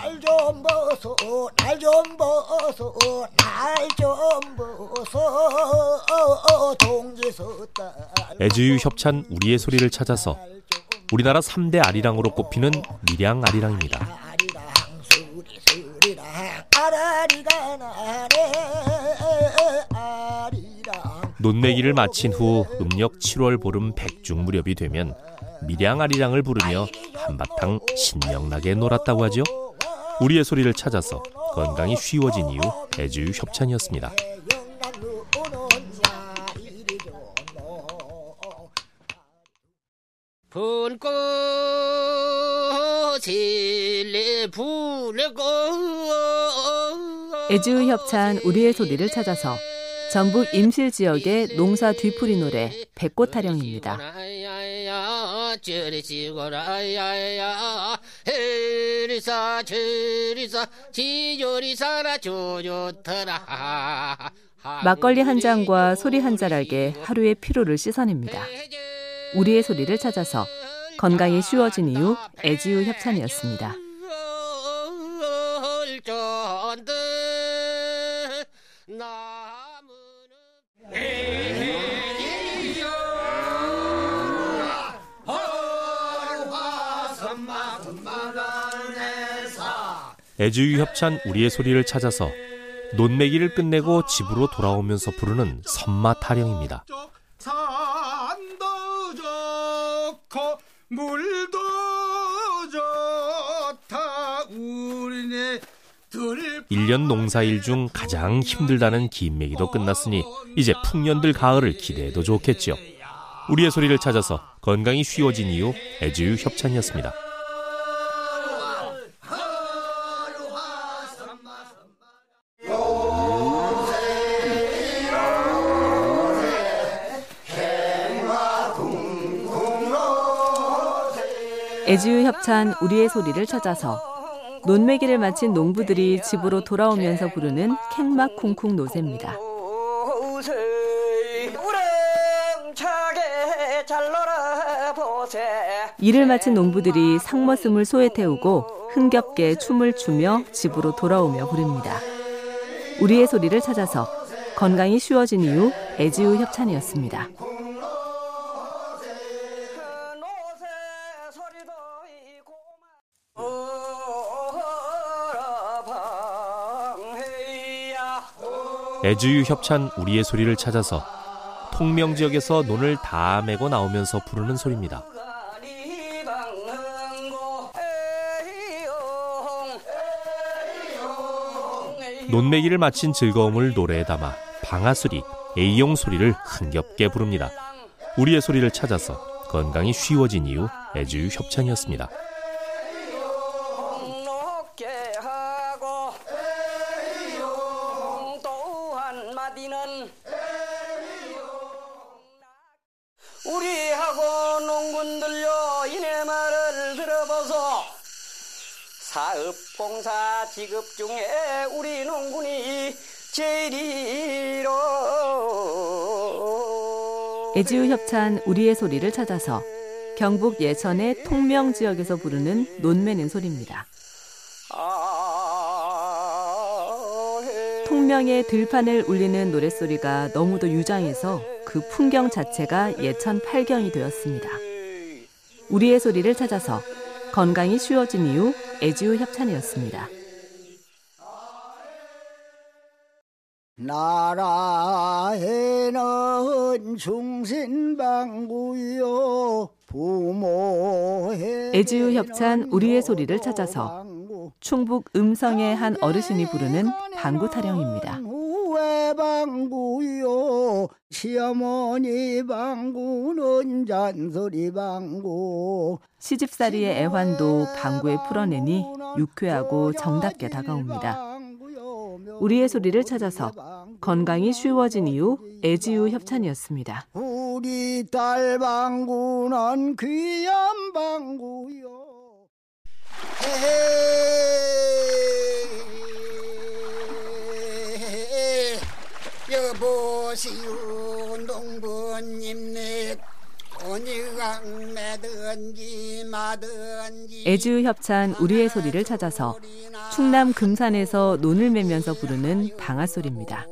날좀 보소 날좀 보소 날좀 보소 동지서딸 애주유 협찬 우리의 소리를 찾아서 우리나라 3대 아리랑으로 꼽히는 밀양 아리랑입니다. 논매기를 마친 후 음력 7월 보름 백중 무렵이 되면 밀양 아리랑을 부르며 한바탕 신명나게 놀았다고 하죠. 우리의 소리를 찾아서 건강이 쉬워진 이유 애주유 협찬이었습니다. 애주 협찬 우리의 소리를 찾아서 전북 임실 지역의 농사 뒤풀이 노래 백꽃 타령입니다. 막걸리 한 잔과 소리 한 자락에 하루의 피로를 씻어냅니다. 우리의 소리를 찾아서 건강이 쉬워진 이유 애지유 협찬이었습니다. 애주유 협찬 우리의 소리를 찾아서 논매기를 끝내고 집으로 돌아오면서 부르는 선마 타령입니다. 산도 좋고 물도 좋다 우리네 들 1년 농사일 중 가장 힘들다는 긴 매기도 끝났으니 이제 풍년들 가을을 기대해도 좋겠죠. 우리의 소리를 찾아서 건강이 쉬워진 이유 애주유 협찬이었습니다. 애지유 협찬 우리의 소리를 찾아서 논매기를 마친 농부들이 집으로 돌아오면서 부르는 캥막 쿵쿵 노새입니다. 일을 마친 농부들이 상머슴을 소에 태우고 흥겹게 춤을 추며 집으로 돌아오며 부릅니다. 우리의 소리를 찾아서 건강이 쉬워진 이유 애지유 협찬이었습니다. 애주유 협찬 우리의 소리를 찾아서 통명 지역에서 논을 다 메고 나오면서 부르는 소리입니다. 논매기를 마친 즐거움을 노래에 담아 방아소리, A용 소리를 흥겹게 부릅니다. 우리의 소리를 찾아서 건강이 쉬워진 이유 애주유 협찬이었습니다. 한마디는 우리하고 농군들요 이내 말을 들어보소. 사업 공사 지급 중에 우리 농군이 제일이로. 애지유 협찬 우리의 소리를 찾아서 경북 예천의 통명 지역에서 부르는 논매는 소리입니다. 통명의 들판을 울리는 노랫소리가 너무도 유장해서 그 풍경 자체가 예천 팔경이 되었습니다. 우리의 소리를 찾아서 건강이 쉬워진 이유 애지유 협찬이었습니다. 나라에는 충신방구요 부모의 애지유 협찬 우리의 소리를 찾아서 충북 음성의 한 어르신이 부르는 방구 타령입니다. 방구요 시어머니 방구는 잔소리 방구 시집살이의 애환도 방구에 풀어내니 유쾌하고 정답게 다가옵니다. 우리의 소리를 찾아서 건강이 쉬워진 이유 애지유 협찬이었습니다. 우리 딸 방구는 귀한 방구요 여보시오 농부님 네 어느 강매든지 마든지. 애지우 협찬 우리의 소리를 찾아서 충남 금산에서 논을 매면서 부르는 방아소리입니다.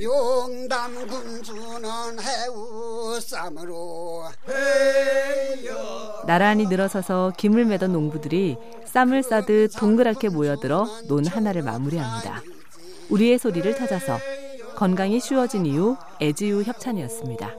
용담 군주는 해우쌈으로 나란히 늘어서서 김을 매던 농부들이 쌈을 싸듯 동그랗게 모여들어 논 하나를 마무리합니다. 우리의 소리를 찾아서 건강이 쉬워진 이유 애지우 협찬이었습니다.